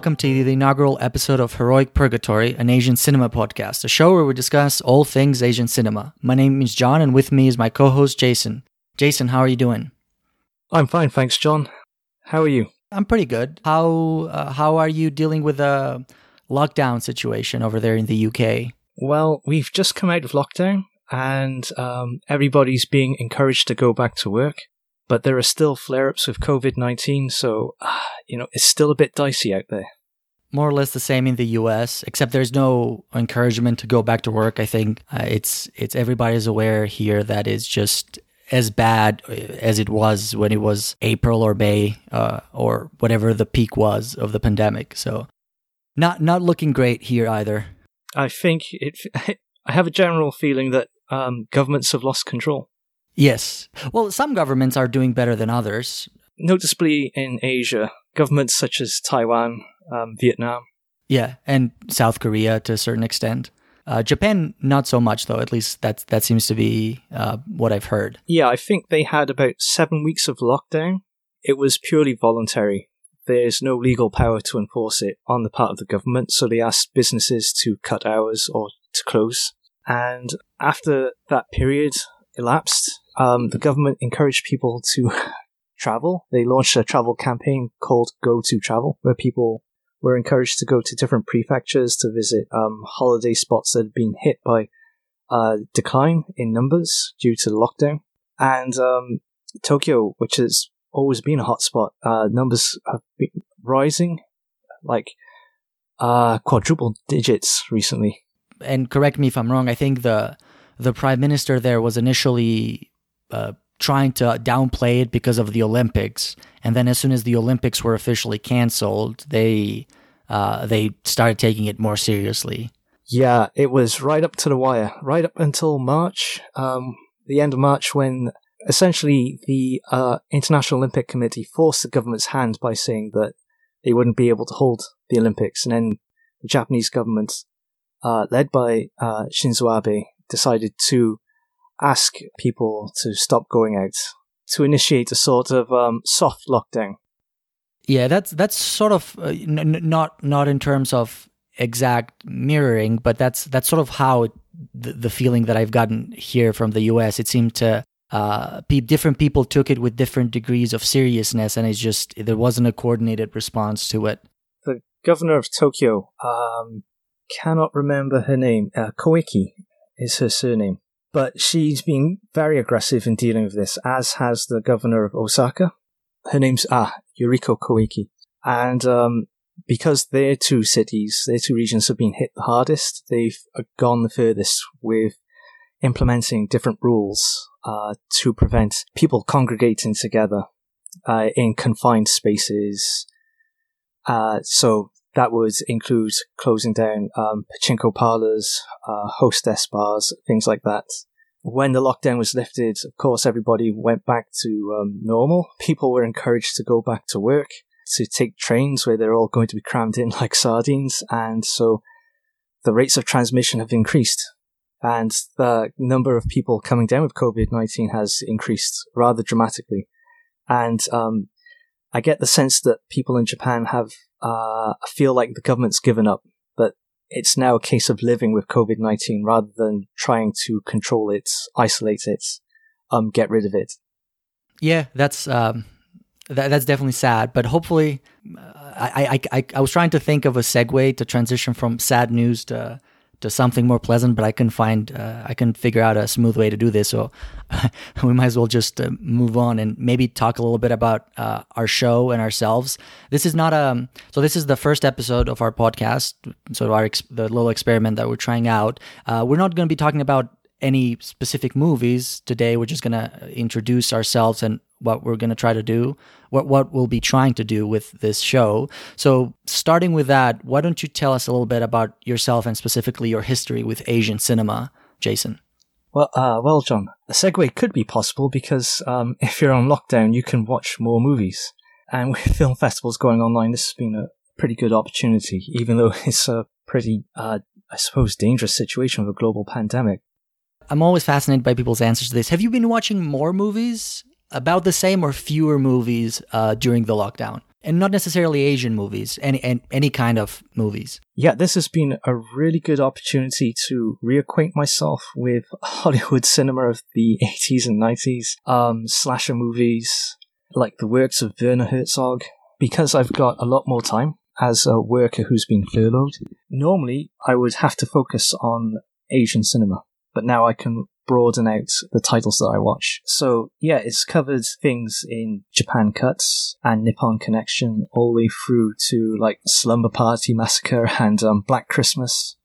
welcome to the inaugural episode of Heroic Purgatory, an Asian cinema podcast, a show where we discuss all things Asian cinema. My name is John, and with me is my co host, Jason. Jason, how are you doing? I'm fine, thanks, John. How are you? I'm pretty good. How uh, how are you dealing with the lockdown situation over there in the UK? Well, we've just come out of lockdown, and um, everybody's being encouraged to go back to work. But there are still flare-ups with COVID nineteen, so uh, you know it's still a bit dicey out there. More or less the same in the US, except there's no encouragement to go back to work. I think uh, it's it's everybody's aware here that it's just as bad as it was when it was April or May uh, or whatever the peak was of the pandemic. So not not looking great here either. I think it. I have a general feeling that um, governments have lost control. Yes. Well, some governments are doing better than others. Noticeably in Asia, governments such as Taiwan, um, Vietnam. Yeah, and South Korea to a certain extent. Uh, Japan, not so much though. At least that that seems to be uh, what I've heard. Yeah, I think they had about seven weeks of lockdown. It was purely voluntary. There's no legal power to enforce it on the part of the government, so they asked businesses to cut hours or to close. And after that period elapsed, um, the government encouraged people to travel. They launched a travel campaign called Go to Travel, where people were encouraged to go to different prefectures to visit um, holiday spots that had been hit by uh, decline in numbers due to the lockdown. And um, Tokyo, which has always been a hotspot, uh, numbers have been rising like uh, quadruple digits recently. And correct me if I'm wrong. I think the the prime minister there was initially uh, trying to downplay it because of the Olympics, and then as soon as the Olympics were officially canceled, they uh, they started taking it more seriously. Yeah, it was right up to the wire, right up until March, um, the end of March, when essentially the uh, International Olympic Committee forced the government's hand by saying that they wouldn't be able to hold the Olympics, and then the Japanese government, uh, led by uh, Shinzo Abe, decided to ask people to stop going out to initiate a sort of um, soft lockdown. Yeah, that's that's sort of uh, n- not not in terms of exact mirroring, but that's that's sort of how it, the, the feeling that I've gotten here from the U.S. It seemed to uh, pe- different people took it with different degrees of seriousness, and it's just there wasn't a coordinated response to it. The governor of Tokyo, um, cannot remember her name. Uh, Koike is her surname but she's been very aggressive in dealing with this, as has the governor of Osaka. Her name's ah Yuriko Koike, and um, because their two cities, their two regions have been hit the hardest, they've gone the furthest with implementing different rules uh, to prevent people congregating together uh, in confined spaces. Uh, so that would include closing down um, pachinko parlors, uh, hostess bars, things like that. When the lockdown was lifted, of course, everybody went back to um, normal. People were encouraged to go back to work, to take trains where they're all going to be crammed in like sardines. And so the rates of transmission have increased. And the number of people coming down with COVID 19 has increased rather dramatically. And um, I get the sense that people in Japan have uh, I feel like the government's given up, that it's now a case of living with COVID 19 rather than trying to control it, isolate it, um, get rid of it. Yeah, that's um, that, that's definitely sad, but hopefully, uh, I, I, I, I was trying to think of a segue to transition from sad news to to something more pleasant, but I couldn't find, uh, I couldn't figure out a smooth way to do this. So we might as well just uh, move on and maybe talk a little bit about uh, our show and ourselves. This is not a, um, so this is the first episode of our podcast. So our, ex- the little experiment that we're trying out. Uh, we're not going to be talking about any specific movies today. We're just going to introduce ourselves and what we're going to try to do, what what we'll be trying to do with this show. So, starting with that, why don't you tell us a little bit about yourself and specifically your history with Asian cinema, Jason? Well, uh, well, John, a segue could be possible because um, if you're on lockdown, you can watch more movies, and with film festivals going online, this has been a pretty good opportunity, even though it's a pretty, uh, I suppose, dangerous situation with a global pandemic. I'm always fascinated by people's answers to this. Have you been watching more movies, about the same or fewer movies uh, during the lockdown? And not necessarily Asian movies, any, any kind of movies. Yeah, this has been a really good opportunity to reacquaint myself with Hollywood cinema of the 80s and 90s, um, slasher movies, like the works of Werner Herzog, because I've got a lot more time as a worker who's been furloughed. Normally, I would have to focus on Asian cinema, but now I can broaden out the titles that I watch. So yeah, it's covered things in Japan Cuts and Nippon Connection all the way through to like Slumber Party Massacre and um, Black Christmas.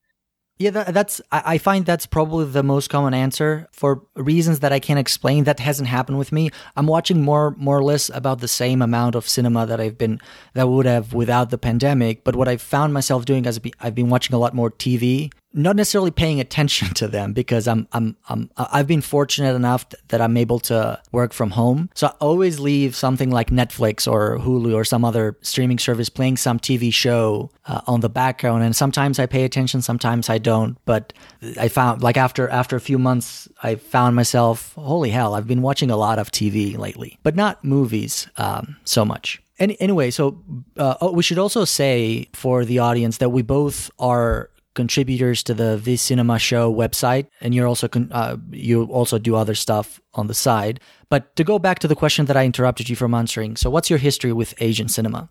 Yeah, that, that's. I find that's probably the most common answer for reasons that I can't explain. That hasn't happened with me. I'm watching more, more or less about the same amount of cinema that I've been that would have without the pandemic. But what I've found myself doing is I've been watching a lot more TV not necessarily paying attention to them because I'm I'm, I'm I've been fortunate enough that I'm able to work from home. So I always leave something like Netflix or Hulu or some other streaming service playing some TV show uh, on the background and sometimes I pay attention, sometimes I don't, but I found like after after a few months I found myself holy hell, I've been watching a lot of TV lately, but not movies um, so much. Any, anyway, so uh, oh, we should also say for the audience that we both are contributors to the V Cinema Show website, and you're also con- uh, you also do other stuff on the side. But to go back to the question that I interrupted you from answering, so what's your history with Asian cinema?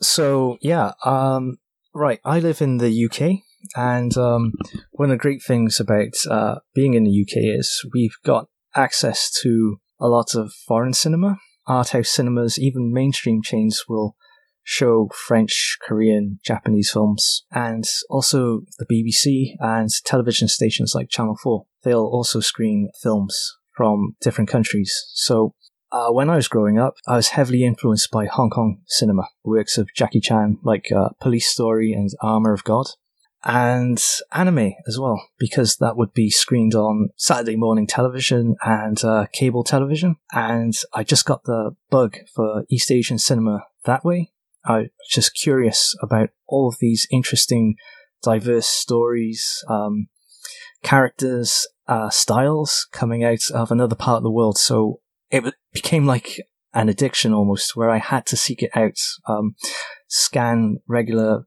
So yeah, um, right. I live in the UK, and um, one of the great things about uh, being in the UK is we've got access to a lot of foreign cinema, art house cinemas, even mainstream chains will show French, Korean, Japanese films, and also the BBC and television stations like Channel 4. They'll also screen films from different countries. So uh, when I was growing up, I was heavily influenced by Hong Kong cinema, works of Jackie Chan like uh, Police Story and Armor of God, and anime as well, because that would be screened on Saturday morning television and uh, cable television. And I just got the bug for East Asian cinema that way. I was just curious about all of these interesting, diverse stories, um, characters, uh, styles coming out of another part of the world. So it became like an addiction almost, where I had to seek it out, um, scan regular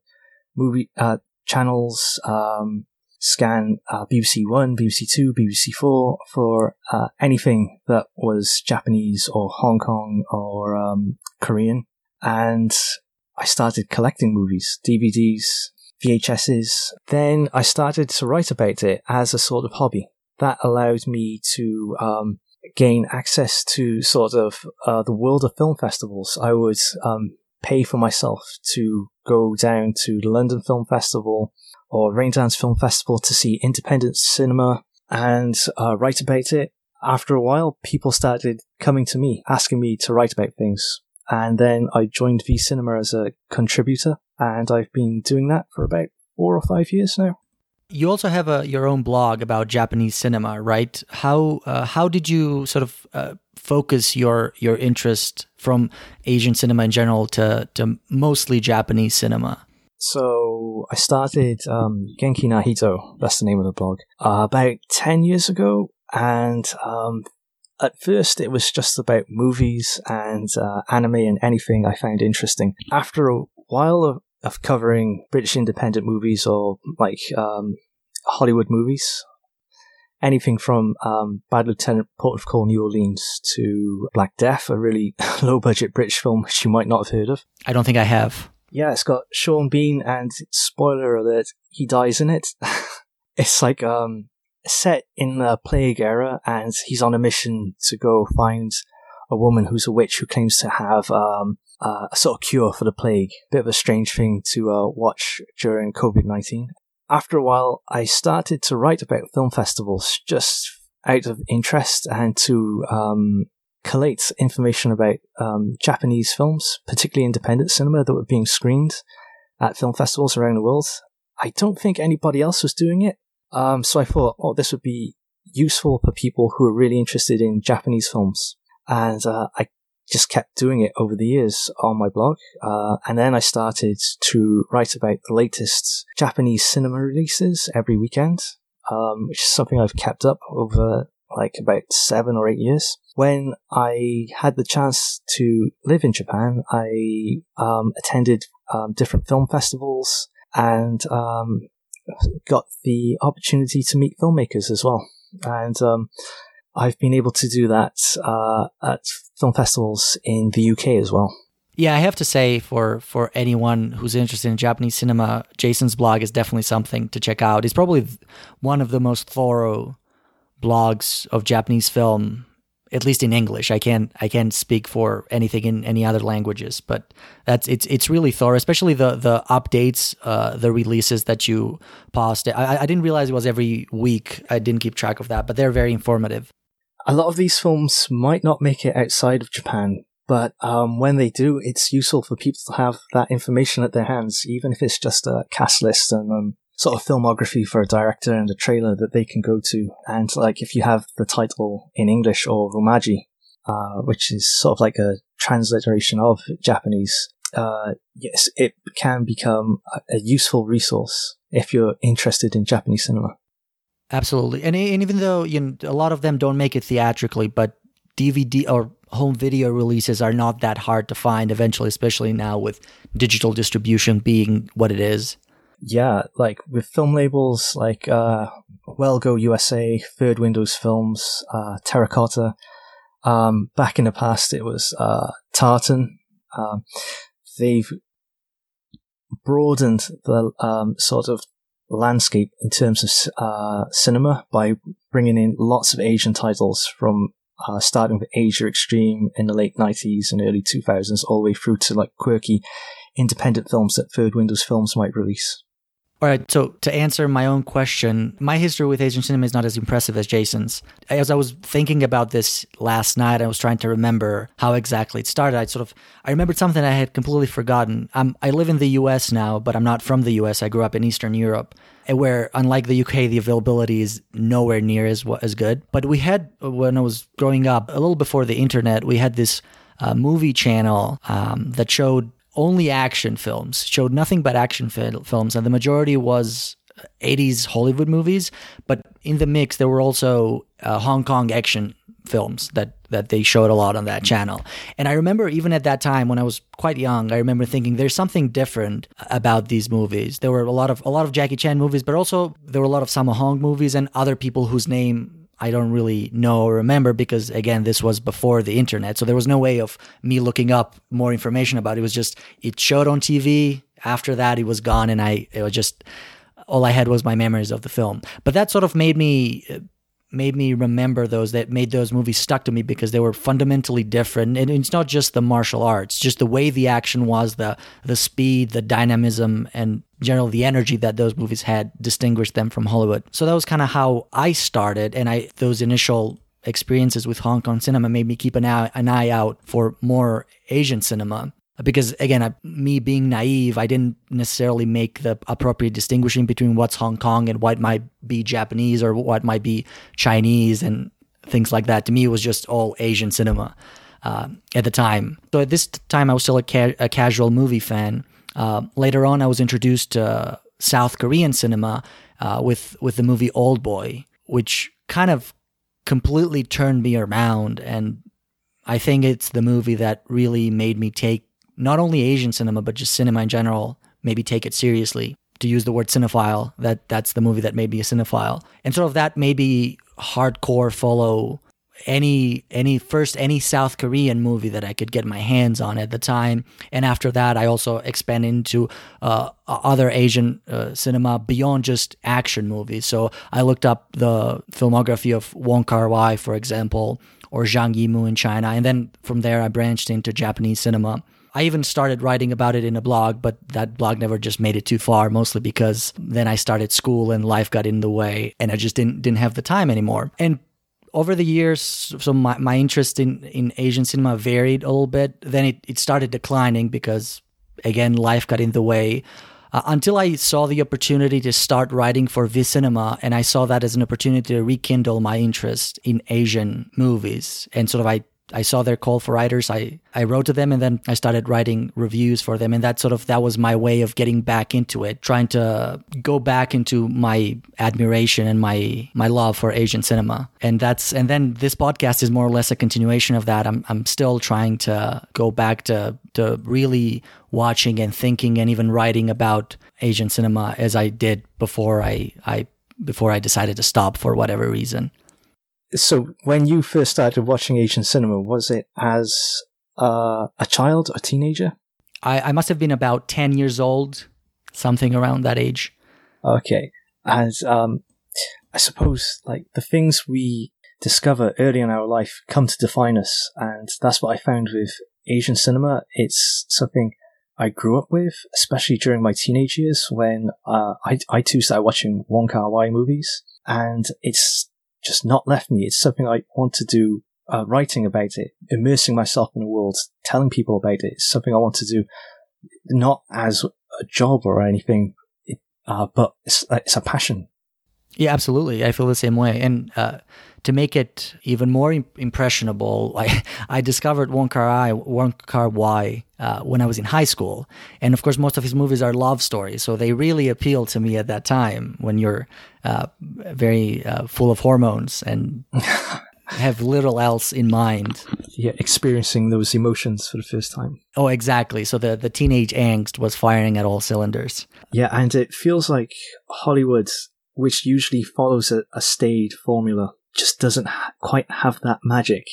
movie uh, channels, um, scan uh, BBC One, BBC Two, BBC Four for uh, anything that was Japanese or Hong Kong or um, Korean, and I started collecting movies, DVDs, VHSs. Then I started to write about it as a sort of hobby. That allowed me to um, gain access to sort of uh, the world of film festivals. I would um, pay for myself to go down to the London Film Festival or Raindance Film Festival to see independent cinema and uh, write about it. After a while, people started coming to me, asking me to write about things. And then I joined V Cinema as a contributor, and I've been doing that for about four or five years now. You also have a, your own blog about Japanese cinema, right? How uh, how did you sort of uh, focus your your interest from Asian cinema in general to to mostly Japanese cinema? So I started um, Genki Nahito, that's the name of the blog, uh, about 10 years ago. And um, at first, it was just about movies and uh, anime and anything I found interesting. After a while of, of covering British independent movies or like um, Hollywood movies, anything from um, Bad Lieutenant Port of Call New Orleans to Black Death, a really low budget British film which you might not have heard of. I don't think I have. Yeah, it's got Sean Bean, and spoiler alert, he dies in it. it's like um, set in the plague era, and he's on a mission to go find a woman who's a witch who claims to have um, uh, a sort of cure for the plague. Bit of a strange thing to uh, watch during COVID 19. After a while, I started to write about film festivals just out of interest and to um, collate information about um, Japanese films, particularly independent cinema that were being screened at film festivals around the world. I don't think anybody else was doing it. Um, so I thought, oh, this would be useful for people who are really interested in Japanese films. And uh, I just kept doing it over the years on my blog. Uh, and then I started to write about the latest Japanese cinema releases every weekend, um, which is something I've kept up over like about seven or eight years. When I had the chance to live in Japan, I um, attended um, different film festivals and um, got the opportunity to meet filmmakers as well. And um, I've been able to do that uh, at film festivals in the UK as well. Yeah, I have to say for for anyone who's interested in Japanese cinema, Jason's blog is definitely something to check out. It's probably one of the most thorough blogs of Japanese film, at least in English. I can't I can't speak for anything in any other languages, but that's it's it's really thorough, especially the the updates, uh, the releases that you post. I, I didn't realize it was every week. I didn't keep track of that, but they're very informative a lot of these films might not make it outside of Japan, but um, when they do, it's useful for people to have that information at their hands, even if it's just a cast list and um, sort of filmography for a director and a trailer that they can go to. And like if you have the title in English or Romaji, uh, which is sort of like a transliteration of Japanese, uh, yes, it can become a, useful resource if you're interested in Japanese cinema. Absolutely, and, and even though you know, a lot of them don't make it theatrically, but DVD or home video releases are not that hard to find eventually, especially now with digital distribution being what it is. Yeah, like with film labels like uh, Well Go USA, Third Windows Films, uh, Terracotta. Um, back in the past, it was uh, Tartan. Um, they've broadened the um, sort of landscape in terms of uh, cinema by bringing in lots of Asian titles from uh, starting with Asia Extreme in the late 90s and early 2000s, all the way through to like quirky independent films that Third Windows Films might release. All right, so to answer my own question, my history with Asian cinema is not as impressive as Jason's. As I was thinking about this last night, I was trying to remember how exactly it started. I sort of I remembered something I had completely forgotten. I'm, I live in the U.S. now, but I'm not from the U.S. I grew up in Eastern Europe, where unlike the UK, the availability is nowhere near as as good. But we had when I was growing up, a little before the internet, we had this uh, movie channel um, that showed only action films, showed nothing but action fil- films, and the majority was 80s Hollywood movies. But in the mix, there were also uh, Hong Kong action films that that they showed a lot on that channel. And I remember even at that time when I was quite young, I remember thinking there's something different about these movies. There were a lot of a lot of Jackie Chan movies, but also there were a lot of Sammo Hung movies and other people whose name I don't really know or remember because again this was before the internet. So there was no way of me looking up more information about it. it was just it showed on TV after that it was gone and I it was just all I had was my memories of the film. But that sort of made me uh, made me remember those that made those movies stuck to me because they were fundamentally different. And it's not just the martial arts just the way the action was the the speed the dynamism and general the energy that those movies had distinguished them from Hollywood. So that was kind of how I started and I those initial experiences with Hong Kong cinema made me keep an eye, an eye out for more Asian cinema because again I, me being naive i didn't necessarily make the appropriate distinguishing between what's hong kong and what might be japanese or what might be chinese and things like that. To me it was just all asian cinema uh, at the time. So at this time i was still a, ca- a casual movie fan. Uh, later on i was introduced to south korean cinema uh, with with the movie old boy which kind of completely turned me around. And I think it's the movie that really made me take not only Asian cinema, but just cinema in general, maybe take it seriously. To use the word cinephile, that that's the movie that made me a cinephile. And sort of that maybe hardcore follow any any first any South Korean movie that I could get my hands on at the time, and after that, I also expand into uh, other Asian uh, cinema beyond just action movies. So I looked up the filmography of Wong Kar Wai, for example, or Zhang Yimou in China, and then from there I branched into Japanese cinema. I even started writing about it in a blog, but that blog never just made it too far, mostly because then I started school and life got in the way and I just didn't didn't have the time anymore. And over the years, so my, my interest in, in Asian cinema varied a little bit. Then it, it started declining because, again, life got in the way. Uh, until I saw the opportunity to start writing for V Cinema, and I saw that as an opportunity to rekindle my interest in Asian movies. And sort of I I saw their call for writers. I, I wrote to them and then I started writing reviews for them. And that sort of, that was my way of getting back into it, trying to go back into my admiration and my, my love for Asian cinema. And that's, and then this podcast is more or less a continuation of that. I'm, I'm still trying to go back to, to really watching and thinking and even writing about Asian cinema as I did before I, I, before I decided to stop for whatever reason. So, when you first started watching Asian cinema, was it as uh, a child, a teenager? I, I must have been about 10 years old, something around that age. Okay. And um, I suppose, like, the things we discover early in our life come to define us. And that's what I found with Asian cinema. It's something I grew up with, especially during my teenage years when uh, I, I too started watching Wong Kar Wai movies. And it's just not left me. It's something I want to do, uh, writing about it, immersing myself in the world, telling people about it. It's something I want to do, not as a job or anything, uh, but it's, it's a passion. Yeah, absolutely. I feel the same way. And uh, to make it even more impressionable, I, I discovered Wong Kar Wai, Wong Kar Wai uh, when I was in high school, and of course, most of his movies are love stories, so they really appealed to me at that time when you're uh, very uh, full of hormones and have little else in mind. Yeah, experiencing those emotions for the first time. Oh, exactly. So the the teenage angst was firing at all cylinders. Yeah, and it feels like Hollywood, which usually follows a, a staid formula, just doesn't ha- quite have that magic.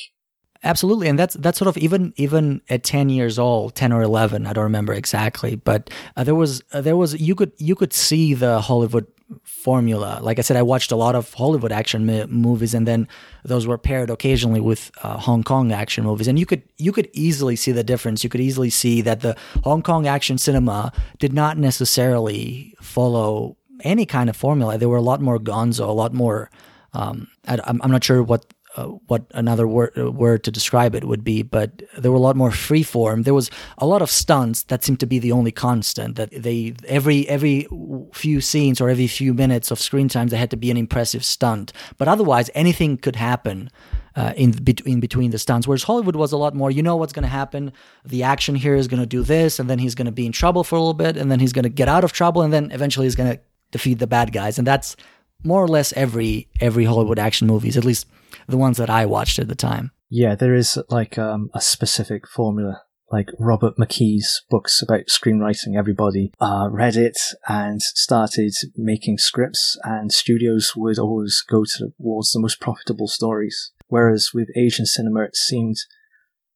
Absolutely, and that's that's sort of even even at ten years old, ten or eleven, I don't remember exactly, but uh, there was uh, there was you could you could see the Hollywood formula. Like I said, I watched a lot of Hollywood action mi- movies, and then those were paired occasionally with uh, Hong Kong action movies, and you could you could easily see the difference. You could easily see that the Hong Kong action cinema did not necessarily follow any kind of formula. They were a lot more gonzo, a lot more. Um, I, I'm not sure what uh, what another word uh, word to describe it would be, but there were a lot more free form. There was a lot of stunts that seemed to be the only constant. That they every every few scenes or every few minutes of screen time there had to be an impressive stunt, but otherwise anything could happen. Uh, in between between the stunts, whereas Hollywood was a lot more. You know what's going to happen. The action here is going to do this, and then he's going to be in trouble for a little bit, and then he's going to get out of trouble, and then eventually he's going to defeat the bad guys. And that's more or less every every Hollywood action movies, at least the ones that I watched at the time. Yeah, there is like um, a specific formula. Like Robert McKee's books about screenwriting, everybody uh, read it and started making scripts, and studios would always go towards the most profitable stories. Whereas with Asian cinema, it seemed,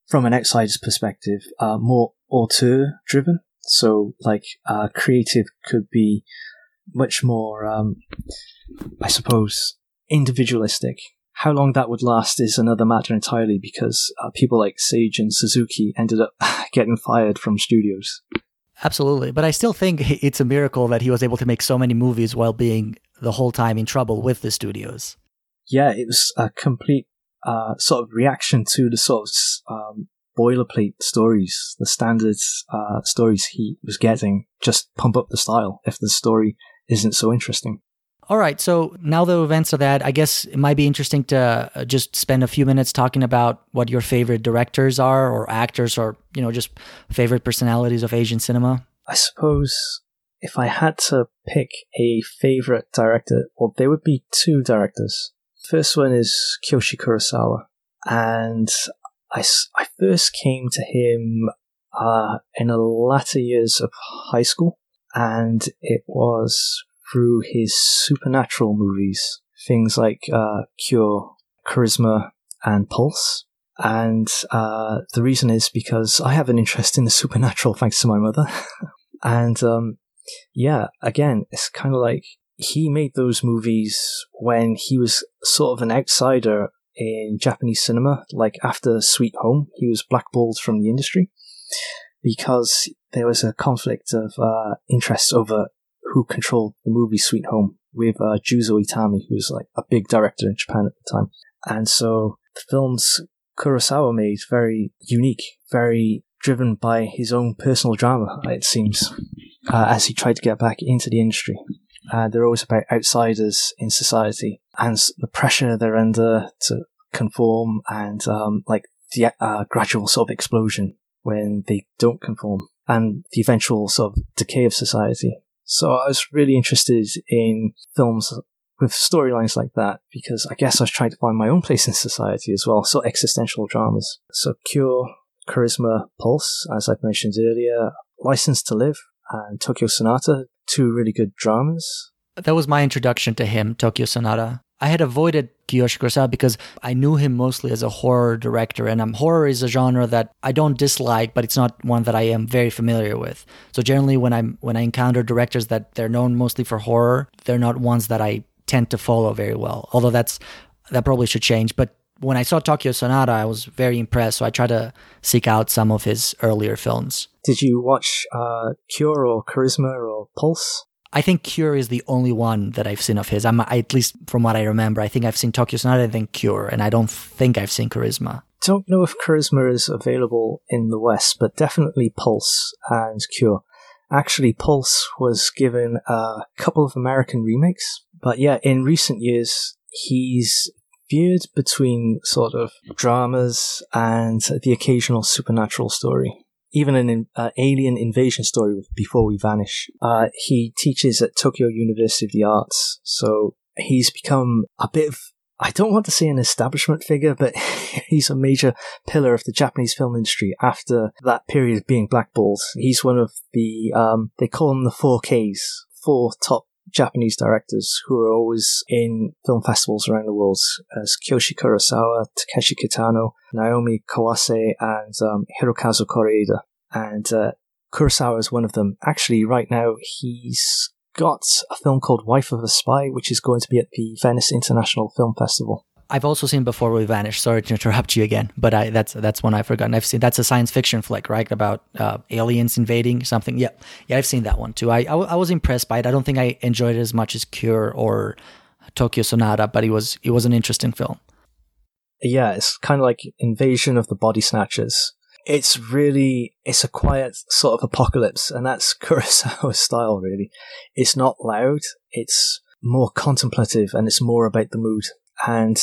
from an outsider's perspective, uh, more auteur driven. So, like, uh, creative could be much more, um, I suppose, individualistic how long that would last is another matter entirely because uh, people like Seijun Suzuki ended up getting fired from studios. Absolutely. But I still think it's a miracle that he was able to make so many movies while being the whole time in trouble with the studios. Yeah, it was a complete uh, sort of reaction to the sort of um, boilerplate stories, the standard uh, stories he was getting. Just pump up the style if the story isn't so interesting. All right. So now the events of that, I guess it might be interesting to uh, just spend a few minutes talking about what your favorite directors are or actors or, you know, just favorite personalities of Asian cinema. I suppose if I had to pick a favorite director, well, there would be two directors. First one is Kiyoshi Kurosawa. And I, I first came to him uh, in the latter years of high school. And it was through his supernatural movies, things like uh, Cure, Charisma, and Pulse. And uh, the reason is because I have an interest in the supernatural thanks to my mother. and um, yeah, again, it's kind of like he made those movies when he was sort of an outsider in Japanese cinema. Like after Sweet Home, he was blackballed from the industry because there was a conflict of uh, interest over who controlled the movie Sweet Home with uh, Juzo Itami, who was like a big director in Japan at the time. And so the films Kurosawa made very unique, very driven by his own personal drama, it seems, uh, as he tried to get back into the industry. Uh, they're always about outsiders in society and the pressure they're under to conform and um, like the uh, gradual sort of explosion when they don't conform and the eventual sort of decay of society. So I was really interested in films with storylines like that because I guess I was trying to find my own place in society as well. So existential dramas. So Cure, Charisma, Pulse, as I've mentioned earlier, License to Live, and Tokyo Sonata, two really good dramas. That was my introduction to him, Tokyo Sonata. I had avoided Kiyoshi Kurosawa because I knew him mostly as a horror director, and um, horror is a genre that I don't dislike, but it's not one that I am very familiar with. So generally, when I'm when I encounter directors that they're known mostly for horror, they're not ones that I tend to follow very well. Although that's that probably should change. But when I saw Tokyo Sonata, I was very impressed. So I tried to seek out some of his earlier films. Did you watch uh, Cure or Charisma or Pulse? I think Cure is the only one that I've seen of his. I'm at least from what I remember. I think I've seen Tokyo Sonata and Cure, and I don't think I've seen Charisma. Don't know if Charisma is available in the West, but definitely Pulse and Cure. Actually, Pulse was given a couple of American remakes, but yeah, in recent years, he's veered between sort of dramas and the occasional supernatural story even an uh, alien invasion story before we vanish. Uh, he teaches at Tokyo University of the Arts, so he's become a bit of I don't want to say an establishment figure, but he's a major pillar of the Japanese film industry after that period of being blackballed. He's one of the, um, they call them the 4Ks, four top Japanese directors who are always in film festivals around the world, as Kiyoshi Kurosawa, Takeshi Kitano, Naomi Kawase, and um, Hirokazu Koreeda. And uh, Kurosawa is one of them. Actually, right now, he's got a film called Wife of a Spy, which is going to be at the Venice International Film Festival. I've also seen Before We Vanish. Sorry to interrupt you again, but I, that's that's one I've forgotten. I've seen that's a science fiction flick, right? About uh, aliens invading something. Yeah, yeah, I've seen that one too. I, I, I was impressed by it. I don't think I enjoyed it as much as Cure or Tokyo Sonata, but it was it was an interesting film. Yeah, it's kind of like Invasion of the Body Snatchers. It's really it's a quiet sort of apocalypse, and that's Kurosawa's style. Really, it's not loud. It's more contemplative, and it's more about the mood and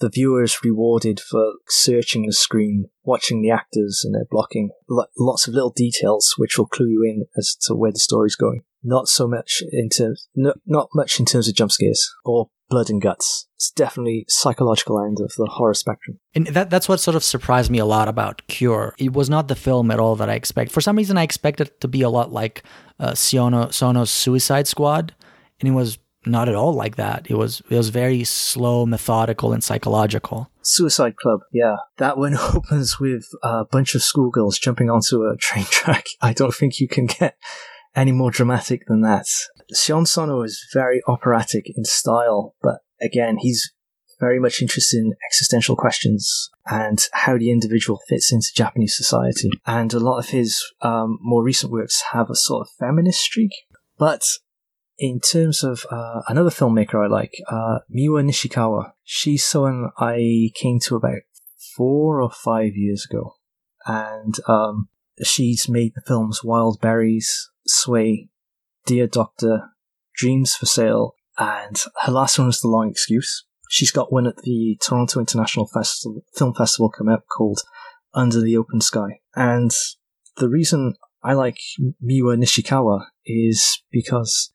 the viewer is rewarded for searching the screen, watching the actors and their blocking. lots of little details which will clue you in as to where the story's going. Not so much in terms, no, not much in terms of jump scares or blood and guts. It's definitely psychological end of the horror spectrum. And that that's what sort of surprised me a lot about Cure. It was not the film at all that I expected. For some reason, I expected it to be a lot like uh, Sion, Sono's Suicide Squad, and it was not at all like that. It was it was very slow, methodical, and psychological. Suicide Club, yeah, that one opens with a bunch of schoolgirls jumping onto a train track. I don't think you can get any more dramatic than that. Sion Sono is very operatic in style, but again, he's very much interested in existential questions and how the individual fits into Japanese society. And a lot of his um, more recent works have a sort of feminist streak, but in terms of uh, another filmmaker I like, uh, Miwa Nishikawa, she's someone I came to about four or five years ago. And um, she's made the films Wild Berries, Sway, Dear Doctor, Dreams for Sale, and her last one was The Long Excuse. She's got one at the Toronto International Festival, Film Festival coming up called Under the Open Sky. And the reason I like Miwa Nishikawa is because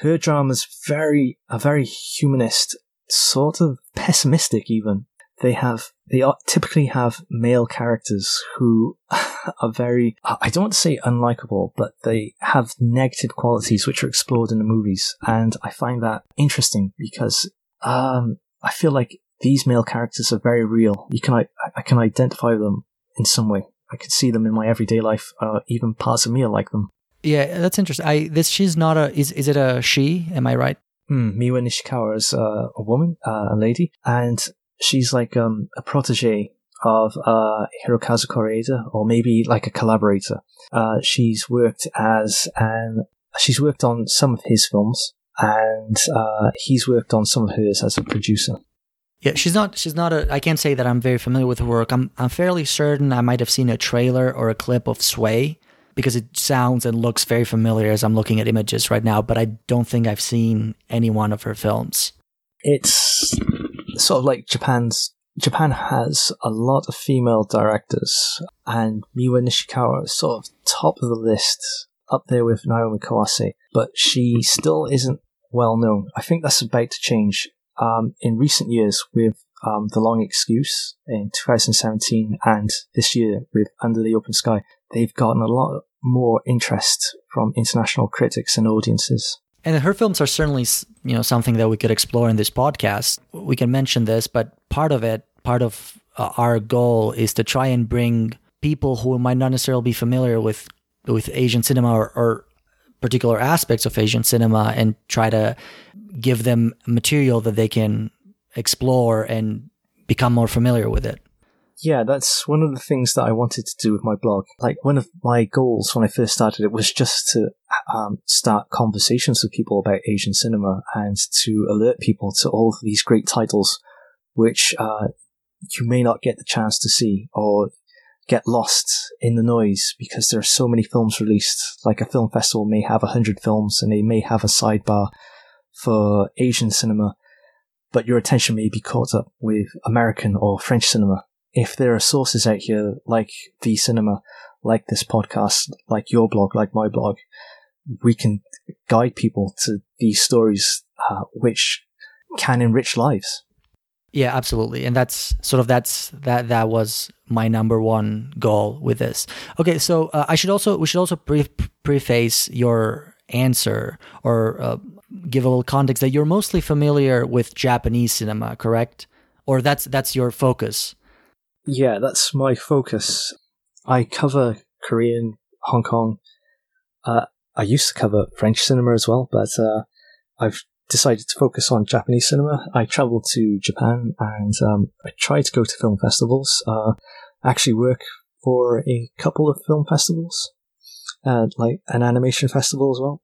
her dramas very are very humanist, sort of pessimistic even. They have they typically have male characters who are very I don't want to say unlikable, but they have negative qualities which are explored in the movies, and I find that interesting because um, I feel like these male characters are very real. You can I, I can identify them in some way. I can see them in my everyday life. Uh, even parts of me are like them. Yeah, that's interesting. I this she's not a is is it a she? Am I right? Mm, Miwa Nishikawa is uh, a woman, uh, a lady, and she's like um, a protege of uh, Hirokazu Koreeda, or maybe like a collaborator. Uh, she's worked as an she's worked on some of his films, and uh, he's worked on some of hers as a producer. Yeah, she's not. She's not a. I can't say that I'm very familiar with her work. I'm. I'm fairly certain I might have seen a trailer or a clip of Sway, because it sounds and looks very familiar as I'm looking at images right now, but I don't think I've seen any one of her films. It's sort of like Japan's Japan has a lot of female directors, and Miwa Nishikawa is sort of top of the list, up there with Naomi Kawase, but she still isn't well known. I think that's about to change. Um, in recent years, with um, The Long Excuse in 2017 and this year with Under the Open Sky, they've gotten a lot more interest from international critics and audiences. And her films are certainly, you know, something that we could explore in this podcast. We can mention this, but part of it, part of uh, our goal is to try and bring people who might not necessarily be familiar with with Asian cinema or, or particular aspects of Asian cinema and try to give them material that they can explore and become more familiar with it. Yeah, that's one of the things that I wanted to do with my blog. Like one of my goals when I first started it was just to um, start conversations with people about Asian cinema and to alert people to all of these great titles, which uh, you may not get the chance to see or get lost in the noise because there are so many films released. Like a film festival may have a hundred films and they may have a sidebar for Asian cinema, but your attention may be caught up with American or French cinema if there are sources out here like the cinema, like this podcast, like your blog, like my blog, we can guide people to these stories uh, which can enrich lives. Yeah, absolutely. And that's sort of that's that that was my number one goal with this. Okay, so uh, I should also we should also pre- preface your answer or uh, give a little context that you're mostly familiar with Japanese cinema, correct? Or that's that's your focus. Yeah, that's my focus. I cover Korean, Hong Kong. Uh, I used to cover French cinema as well, but uh, I've decided to focus on Japanese cinema. I travel to Japan and um, I try to go to film festivals. Uh, actually work for a couple of film festivals, uh, like an animation festival as well.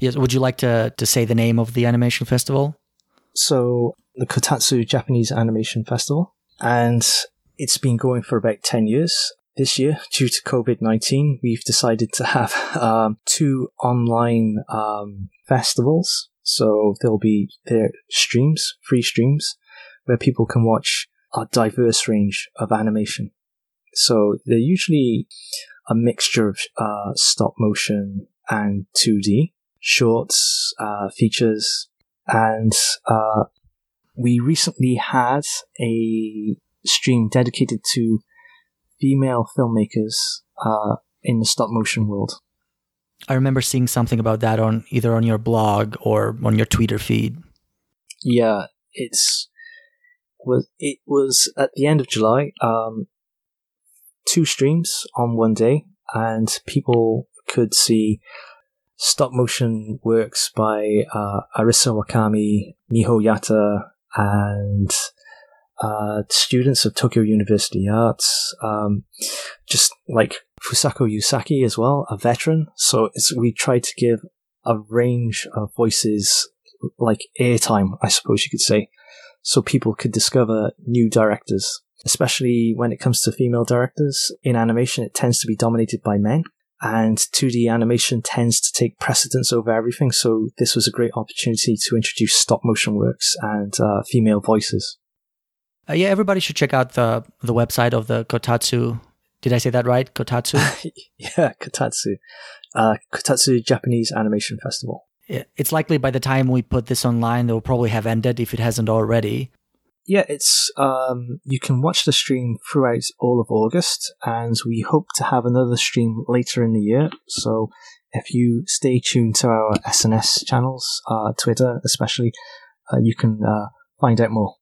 Yes. Would you like to to say the name of the animation festival? So the Kotatsu Japanese Animation Festival, and it's been going for about 10 years. This year, due to COVID 19, we've decided to have um, two online um, festivals. So there'll be their streams, free streams, where people can watch a diverse range of animation. So they're usually a mixture of uh, stop motion and 2D, shorts, uh, features, and uh, we recently had a stream dedicated to female filmmakers uh, in the stop motion world. I remember seeing something about that on either on your blog or on your Twitter feed. Yeah, it's was it was at the end of July. Um, two streams on one day, and people could see stop motion works by uh, Arisa Wakami, Miho Yata, and uh, students of Tokyo University Arts, um, just like Fusako Yusaki as well, a veteran. So we try to give a range of voices, like airtime, I suppose you could say, so people could discover new directors. Especially when it comes to female directors in animation, it tends to be dominated by men, and 2D animation tends to take precedence over everything. So this was a great opportunity to introduce stop motion works and uh, female voices. Uh, yeah, everybody should check out the the website of the Kotatsu. Did I say that right? Kotatsu. yeah, Kotatsu. Uh, Kotatsu Japanese Animation Festival. It's likely by the time we put this online, it will probably have ended if it hasn't already. Yeah, it's um, you can watch the stream throughout all of August, and we hope to have another stream later in the year. So if you stay tuned to our SNS channels, uh, Twitter especially, uh, you can uh, find out more.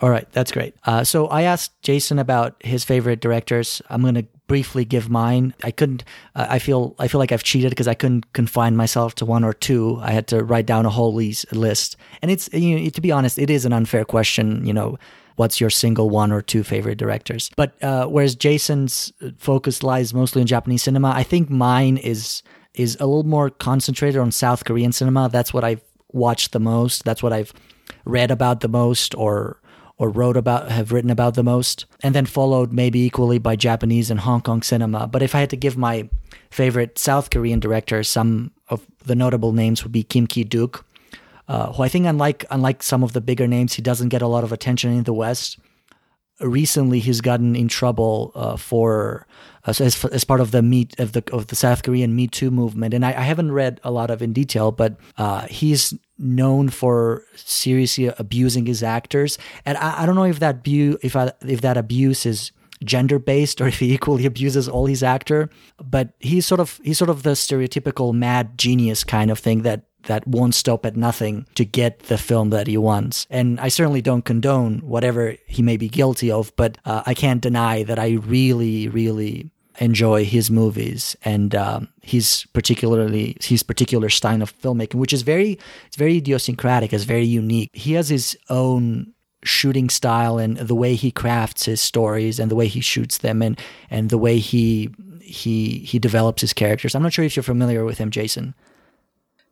All right, that's great. Uh, so I asked Jason about his favorite directors. I'm going to briefly give mine. I couldn't. Uh, I feel. I feel like I've cheated because I couldn't confine myself to one or two. I had to write down a whole list. And it's you know, to be honest, it is an unfair question. You know, what's your single one or two favorite directors? But uh, whereas Jason's focus lies mostly in Japanese cinema, I think mine is is a little more concentrated on South Korean cinema. That's what I've watched the most. That's what I've read about the most, or or wrote about have written about the most and then followed maybe equally by Japanese and Hong Kong cinema but if I had to give my favorite South Korean director some of the notable names would be Kim Ki-duk uh, who I think unlike unlike some of the bigger names he doesn't get a lot of attention in the West recently he's gotten in trouble uh, for uh, as, as part of the meet of the of the South Korean Me Too movement. And I, I haven't read a lot of in detail, but uh, he's known for seriously abusing his actors. And I, I don't know if that bu- if I, if that abuse is gender based or if he equally abuses all his actor. But he's sort of he's sort of the stereotypical mad genius kind of thing that that won't stop at nothing to get the film that he wants. And I certainly don't condone whatever he may be guilty of, but uh, I can't deny that I really, really enjoy his movies and um, his particularly his particular style of filmmaking, which is very it's very idiosyncratic, it's very unique. He has his own shooting style and the way he crafts his stories and the way he shoots them and and the way he he he develops his characters. I'm not sure if you're familiar with him, Jason.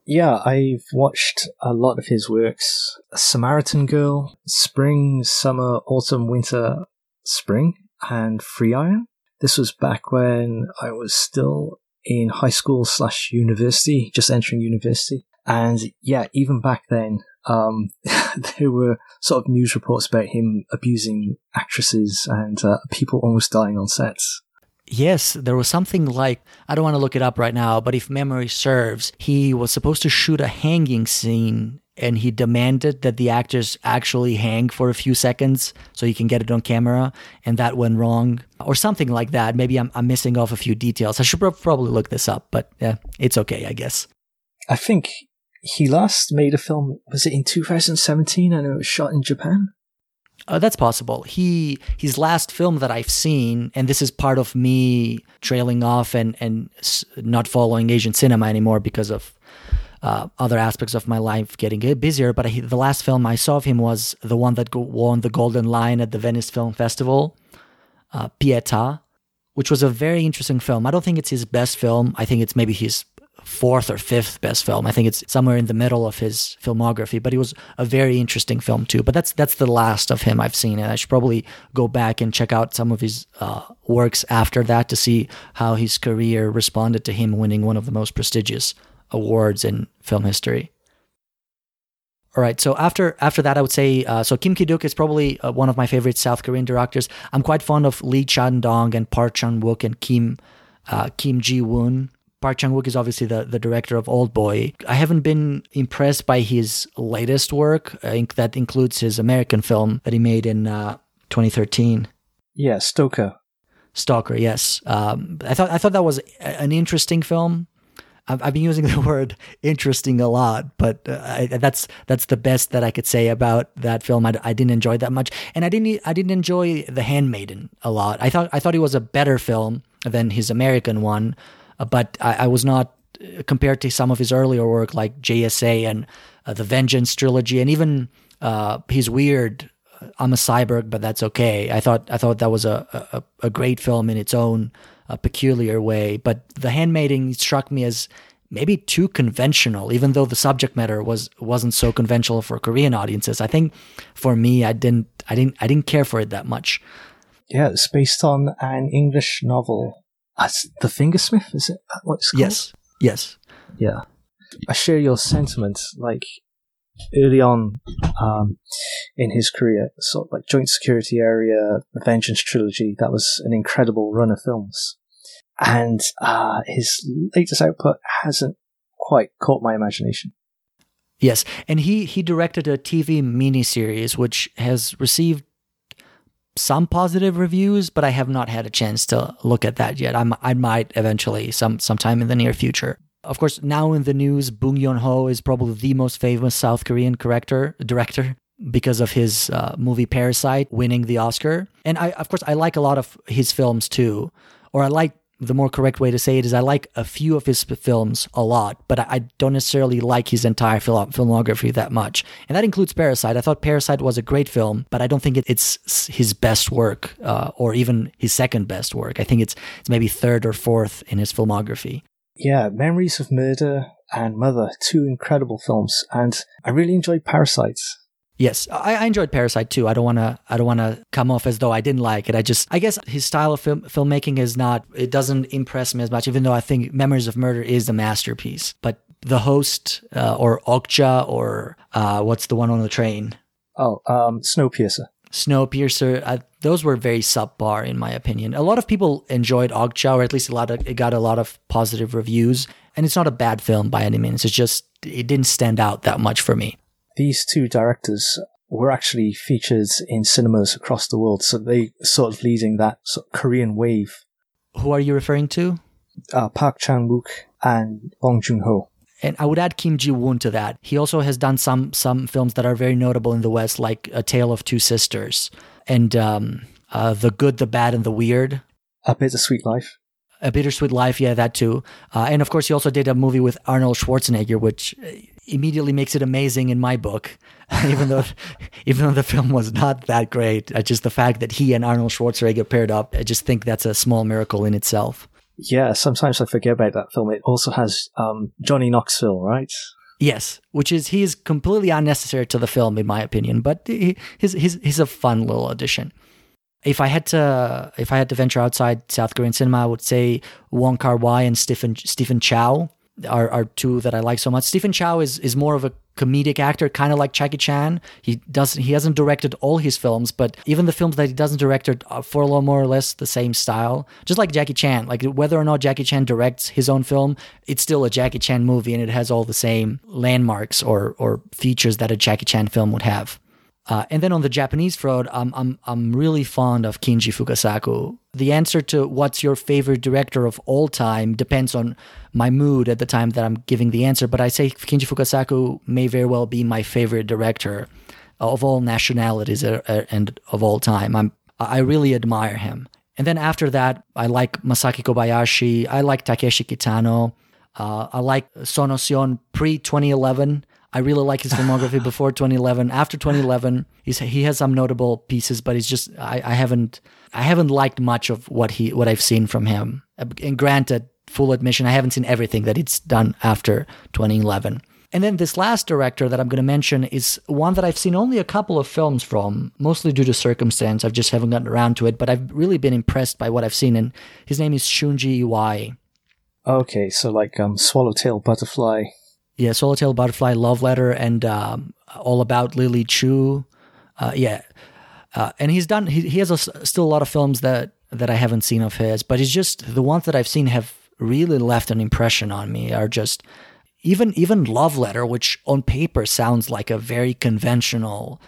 Yeah, I've watched a lot of his works. Samaritan Girl, Spring, Summer, Autumn, Winter, Spring, and 3-Iron. This was back when I was still in high school slash university, just entering university. And yeah, even back then, um, there were sort of news reports about him abusing actresses and uh, people almost dying on sets. Yes, there was something like, I don't want to look it up right now, but if memory serves, he was supposed to shoot a hanging scene and he demanded that the actors actually hang for a few seconds so he can get it on camera and that went wrong or something like that. Maybe i'm, I'm missing off a few details. I should probably look this up but yeah it's okay i guess. I think he last made a film was it in 2017 and it was shot in japan. Uh, that's possible. He his last film that I've seen, and this is part of me trailing off and and not following Asian cinema anymore because of uh, other aspects of my life getting busier. But the last film I saw of him was the one that won the Golden Lion at the Venice Film Festival, uh, Pietà, which was a very interesting film. I don't think it's his best film. I think it's maybe his fourth or fifth best film. I think it's somewhere in the middle of his filmography, but it was a very interesting film too. But that's that's the last of him I've seen, and I should probably go back and check out some of his uh, works after that to see how his career responded to him winning one of the most prestigious awards in film history. All right, so after after that, I would say uh, so. Kim Ki Duk is probably uh, one of my favorite South Korean directors. I'm quite fond of Lee Chan Dong and Park Chan Wook and Kim uh, Kim Ji Woon. Park Chan Wook is obviously the, the director of Old Boy. I haven't been impressed by his latest work. I think that includes his American film that he made in uh, 2013. Yeah, Stoker. Stalker, yes. Um, I thought I thought that was an interesting film. I've, I've been using the word interesting a lot, but uh, I, that's that's the best that I could say about that film. I, I didn't enjoy that much, and I didn't I didn't enjoy The Handmaiden a lot. I thought I thought it was a better film than his American one, uh, but I, I, was not uh, compared to some of his earlier work like JSA and uh, the Vengeance trilogy, and even uh, his weird uh, I'm a cyborg, but that's okay. I thought I thought that was a, a, a great film in its own a peculiar way. But The Handmaiden struck me as maybe too conventional, even though the subject matter was wasn't so conventional for Korean audiences. I think for me, I didn't I didn't I didn't care for it that much. Yeah, it's based on an English novel. That's The Fingersmith, is it what it's called? Yes. Yes. Yeah. I share your sentiments. Like early on um, in his career, sort of like Joint Security Area, the Vengeance trilogy. That was an incredible run of films, and uh, his latest output hasn't quite caught my imagination. Yes, and he he directed a TV miniseries which has received some positive reviews, but I have not had a chance to look at that yet. I'm, I might eventually, some sometime in the near future. Of course, now in the news, Bong Joon Ho is probably the most famous South Korean director director because of his uh, movie Parasite winning the Oscar. And I, of course, I like a lot of his films too, or I like the more correct way to say it is I like a few of his films a lot, but I don't necessarily like his entire film- filmography that much. And that includes Parasite. I thought Parasite was a great film, but I don't think it's his best work uh, or even his second best work. I think it's, it's maybe third or fourth in his filmography. Yeah, Memories of Murder and Mother, two incredible films, and I really enjoyed Parasites. Yes, I, I, enjoyed Parasite too. I don't want to. I don't want to come off as though I didn't like it. I just, I guess, his style of film, filmmaking is not. It doesn't impress me as much. Even though I think Memories of Murder is a masterpiece. But The Host uh, or Okja or uh, what's the one on the train? Oh, um, Snowpiercer. Snowpiercer, uh, those were very subpar in my opinion. A lot of people enjoyed Okja, or at least a lot of it got a lot of positive reviews. And it's not a bad film by any means. It's just it didn't stand out that much for me. These two directors were actually featured in cinemas across the world, so they sort of leading that sort of Korean wave. Who are you referring to? Uh, Park Chan Wook and Bong Joon Ho. And I would add Kim Ji Woon to that. He also has done some some films that are very notable in the West, like A Tale of Two Sisters and um, uh, The Good, the Bad, and the Weird. A Bittersweet Life. A Bittersweet Life, yeah, that too. Uh, and of course, he also did a movie with Arnold Schwarzenegger, which immediately makes it amazing in my book. even though, even though the film was not that great, uh, just the fact that he and Arnold Schwarzenegger paired up, I just think that's a small miracle in itself. Yeah, sometimes I forget about that film. It also has um, Johnny Knoxville, right? Yes, which is he is completely unnecessary to the film in my opinion, but he, he's he's he's a fun little addition. If I had to if I had to venture outside South Korean cinema, I would say Wong Kar Wai and Stephen Stephen Chow are, are two that I like so much. Stephen Chow is is more of a comedic actor, kind of like Jackie Chan. He does he hasn't directed all his films, but even the films that he doesn't direct are for a lot more or less the same style. Just like Jackie Chan, like whether or not Jackie Chan directs his own film, it's still a Jackie Chan movie, and it has all the same landmarks or or features that a Jackie Chan film would have. Uh, and then on the Japanese front, I'm, I'm, I'm really fond of Kinji Fukasaku. The answer to what's your favorite director of all time depends on my mood at the time that I'm giving the answer, but I say Kinji Fukasaku may very well be my favorite director of all nationalities uh, uh, and of all time. I'm, I really admire him. And then after that, I like Masaki Kobayashi. I like Takeshi Kitano. Uh, I like Sono Sion pre 2011. I really like his filmography before 2011. After 2011, he's, he has some notable pieces, but he's just I, I haven't I haven't liked much of what he what I've seen from him. And granted, full admission, I haven't seen everything that he's done after 2011. And then this last director that I'm going to mention is one that I've seen only a couple of films from, mostly due to circumstance. I've just haven't gotten around to it, but I've really been impressed by what I've seen. And his name is Shunji Iwai. Okay, so like um, Swallowtail Butterfly, yeah, Swallowtail Butterfly, Love Letter, and um, All About Lily Chu. Uh, yeah, uh, and he's done. He, he has a, still a lot of films that that I haven't seen of his, but it's just the ones that I've seen have really left an impression on me. Are just even even Love Letter, which on paper sounds like a very conventional,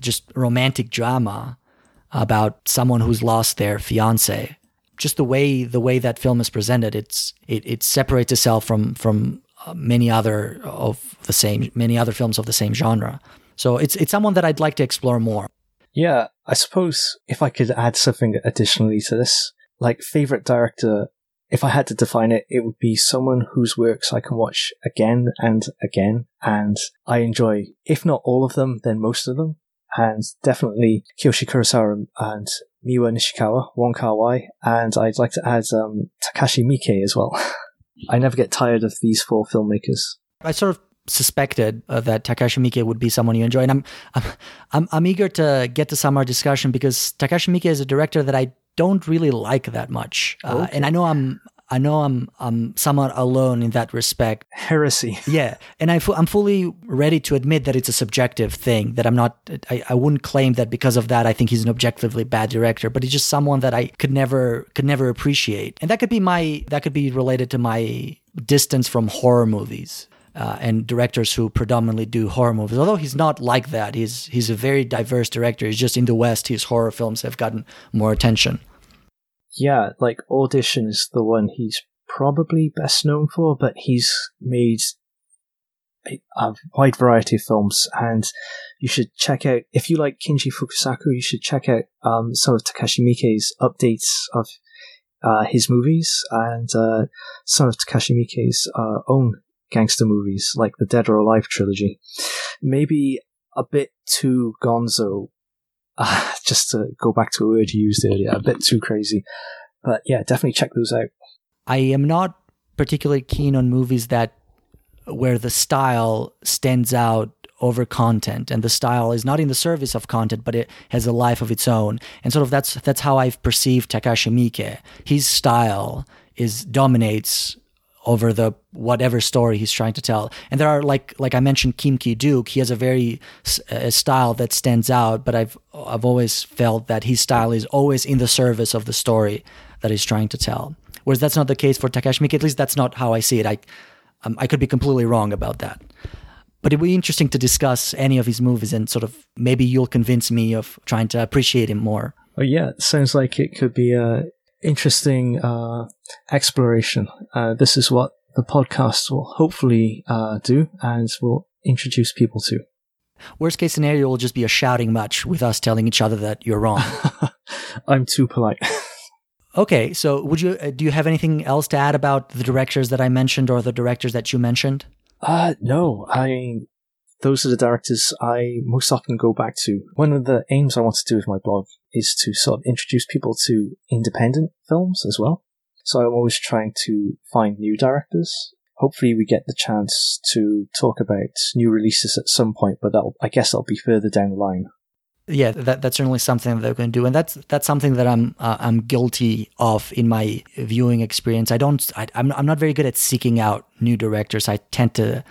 just romantic drama about someone who's lost their fiance. Just the way the way that film is presented, it's it, it separates itself from from many other of the same many other films of the same genre. So it's it's someone that I'd like to explore more. Yeah, I suppose if I could add something additionally to this, like favorite director, if I had to define it, it would be someone whose works I can watch again and again, and I enjoy, if not all of them, then most of them. And definitely Kiyoshi Kurosawa and Miwa Nishikawa, Wong Kar Wai, and I'd like to add um, Takashi Miike as well. I never get tired of these four filmmakers. I sort of suspected uh, that Takashi Miike would be someone you enjoy, and I'm, I'm, I'm, I'm eager to get to some more discussion because Takashi Miike is a director that I don't really like that much, uh, okay. and I know I'm I know I'm I'm somewhat alone in that respect. Heresy. Yeah, and I am fully ready to admit that it's a subjective thing. That I'm not. I, I wouldn't claim that because of that I think he's an objectively bad director, but he's just someone that I could never could never appreciate, and that could be my that could be related to my distance from horror movies. Uh, and directors who predominantly do horror movies. Although he's not like that, he's he's a very diverse director. He's just in the West, his horror films have gotten more attention yeah, like Audition is the one he's probably best known for, but he's made a, wide variety of films, and you should check out if you like Kinji Fukasaku. You should check out um, some of Takashi Miike's updates of uh, his movies and uh, some of Takashi Miike's uh, own gangster movies, like the Dead or Alive trilogy. Maybe a bit too gonzo uh, just to go back to a word you used earlier, a bit too crazy. But yeah, definitely check those out. I am not particularly keen on movies that where the style stands out over content and the style is not in the service of content but it has a life of its own and sort of that's that's how i've perceived takashi miike his style is dominates over the whatever story he's trying to tell. And there are like like I mentioned Kim Ki Duk, he has a very a style that stands out, but I've I've always felt that his style is always in the service of the story that he's trying to tell. Whereas that's not the case for Takashi Miike. At least that's not how I see it. I um, I could be completely wrong about that. But it would be interesting to discuss any of his movies and sort of maybe you'll convince me of trying to appreciate him more. Oh yeah, sounds like it could be a interesting uh, exploration. Uh, this is what the podcast will hopefully uh, do, and will introduce people to. Worst case scenario will just be a shouting match with us telling each other that you're wrong. I'm too polite. okay, so would you uh, do you have anything else to add about the directors that I mentioned or the directors that you mentioned? Uh no, I those are the directors I most often go back to. One of the aims I want to do with my blog is to sort of introduce people to independent films as well. So I'm always trying to find new directors. Hopefully we get the chance to talk about new releases at some point, but that'll, I guess that'll be further down the line. Yeah, that, that's certainly something that they're going to do, and that's that's something that I'm uh, I'm guilty of in my viewing experience. I don't I, I'm I'm not very good at seeking out new directors. I tend to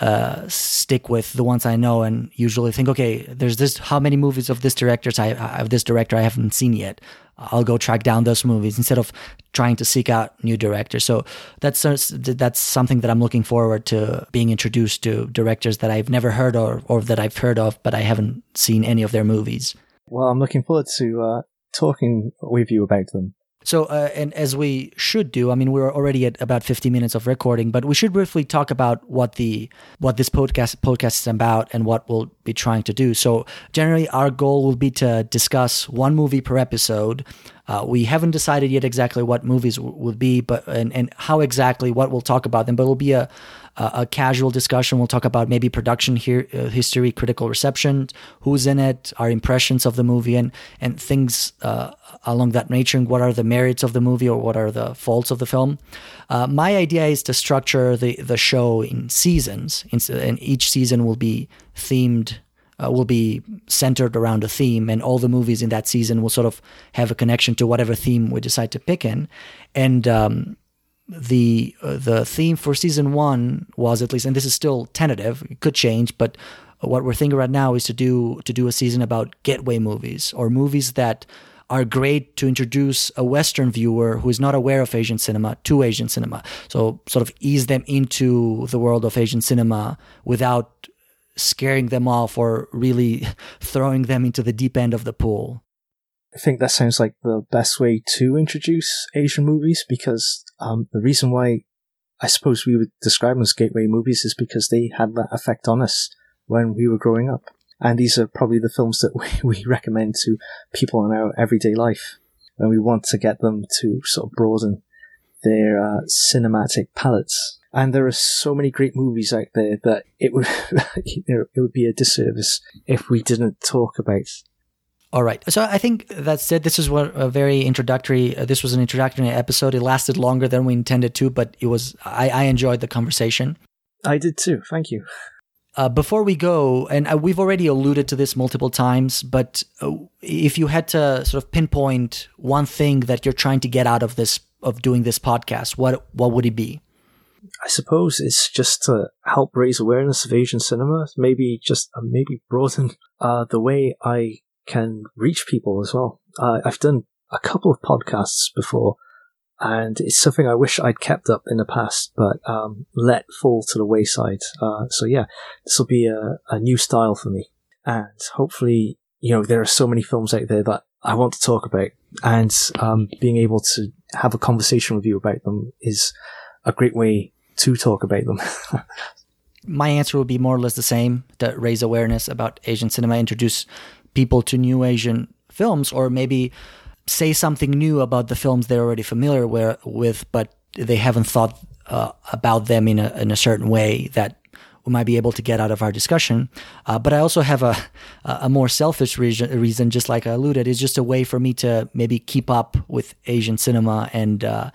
uh, stick with the ones I know and usually think, okay, there's this, how many movies of this directors I, of this director I haven't seen yet. I'll go track down those movies instead of trying to seek out new directors. So that's that's something that I'm looking forward to being introduced to directors that I've never heard of or that I've heard of, but I haven't seen any of their movies. Well, I'm looking forward to uh, talking with you about them. So, uh, and as we should do, I mean, we're already at about 50 minutes of recording, but we should briefly talk about what the what this podcast podcast is about and what we'll be trying to do. So, generally, our goal will be to discuss one movie per episode. Uh, we haven't decided yet exactly what movies w- will be, but and, and how exactly what we'll talk about them. But it'll be a a casual discussion. We'll talk about maybe production here, uh, history, critical reception, who's in it, our impressions of the movie, and and things uh, along that nature. And what are the merits of the movie or what are the faults of the film? Uh, my idea is to structure the the show in seasons, and each season will be themed. Uh, will be centered around a theme, and all the movies in that season will sort of have a connection to whatever theme we decide to pick in. And um, the uh, the theme for season one was at least, and this is still tentative, it could change, but what we're thinking right now is to do to do a season about gateway movies or movies that are great to introduce a Western viewer who is not aware of Asian cinema to Asian cinema. So sort of ease them into the world of Asian cinema without scaring them off or really throwing them into the deep end of the pool. I think that sounds like the best way to introduce Asian movies because um, the reason why I suppose we would describe them as gateway movies is because they had that effect on us when we were growing up. And these are probably the films that we, we recommend to people in our everyday life when we want to get them to sort of broaden their uh, cinematic palettes. And there are so many great movies out there that it would you know, it would be a disservice if we didn't talk about all right. So I think that said, this is what a very introductory. Uh, this was an introductory episode. It lasted longer than we intended to, but it was. I, I enjoyed the conversation. I did too. Thank you. Uh, before we go, and uh, we've already alluded to this multiple times, but uh, if you had to sort of pinpoint one thing that you're trying to get out of this of doing this podcast, what what would it be? I suppose it's just to help raise awareness of Asian cinema. Maybe just uh, maybe broaden uh, the way I can reach people as well. Uh, I've done a couple of podcasts before, and it's something I wish I'd kept up in the past, but um, let fall to the wayside. Uh, so yeah, this will be a, a new style for me, and hopefully, you know, there are so many films out there that I want to talk about, and um, being able to have a conversation with you about them is a great way to talk about them. My answer would be more or less the same: to raise awareness about Asian cinema, introduce people to new Asian films, or maybe say something new about the films they're already familiar with, but they haven't thought uh, about them in a, in a certain way that we might be able to get out of our discussion. Uh, but I also have a, a more selfish reason, reason, just like I alluded, is just a way for me to maybe keep up with Asian cinema and uh,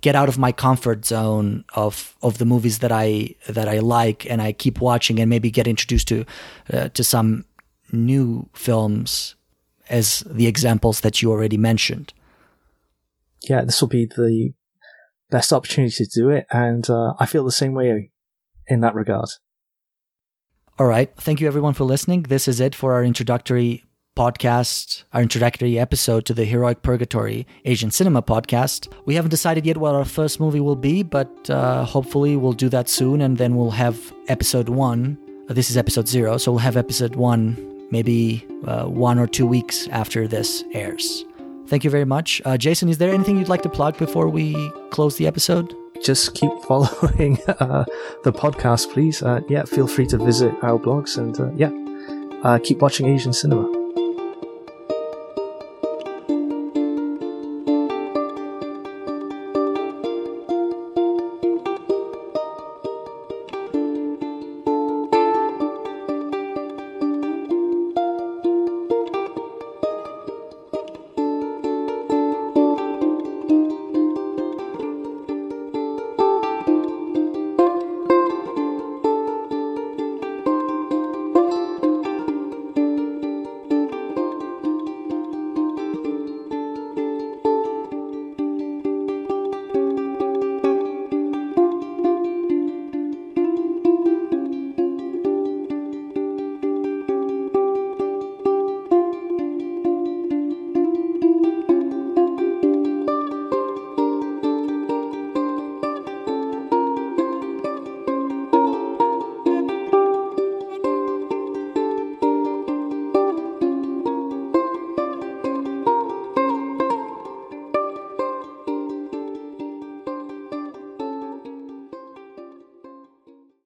get out of my comfort zone of of the movies that I that I like, and I keep watching and maybe get introduced to uh, to some new films as the examples that you already mentioned. Yeah, this will be the best opportunity to do it, and uh, I feel the same way in that regard. All right. Thank you, everyone, for listening. This is it for our introductory podcast, our introductory episode to the Heroic Purgatory Asian Cinema podcast. We haven't decided yet what our first movie will be, but uh, hopefully we'll do that soon, and then we'll have episode one. Uh, this is episode zero, so we'll have episode one maybe uh, one or two weeks after this airs. Thank you very much. Uh, Jason, is there anything you'd like to plug before we close the episode? Just keep following uh, the podcast, please. Uh, yeah, feel free to visit our blogs and yeah, keep watching Asian cinema.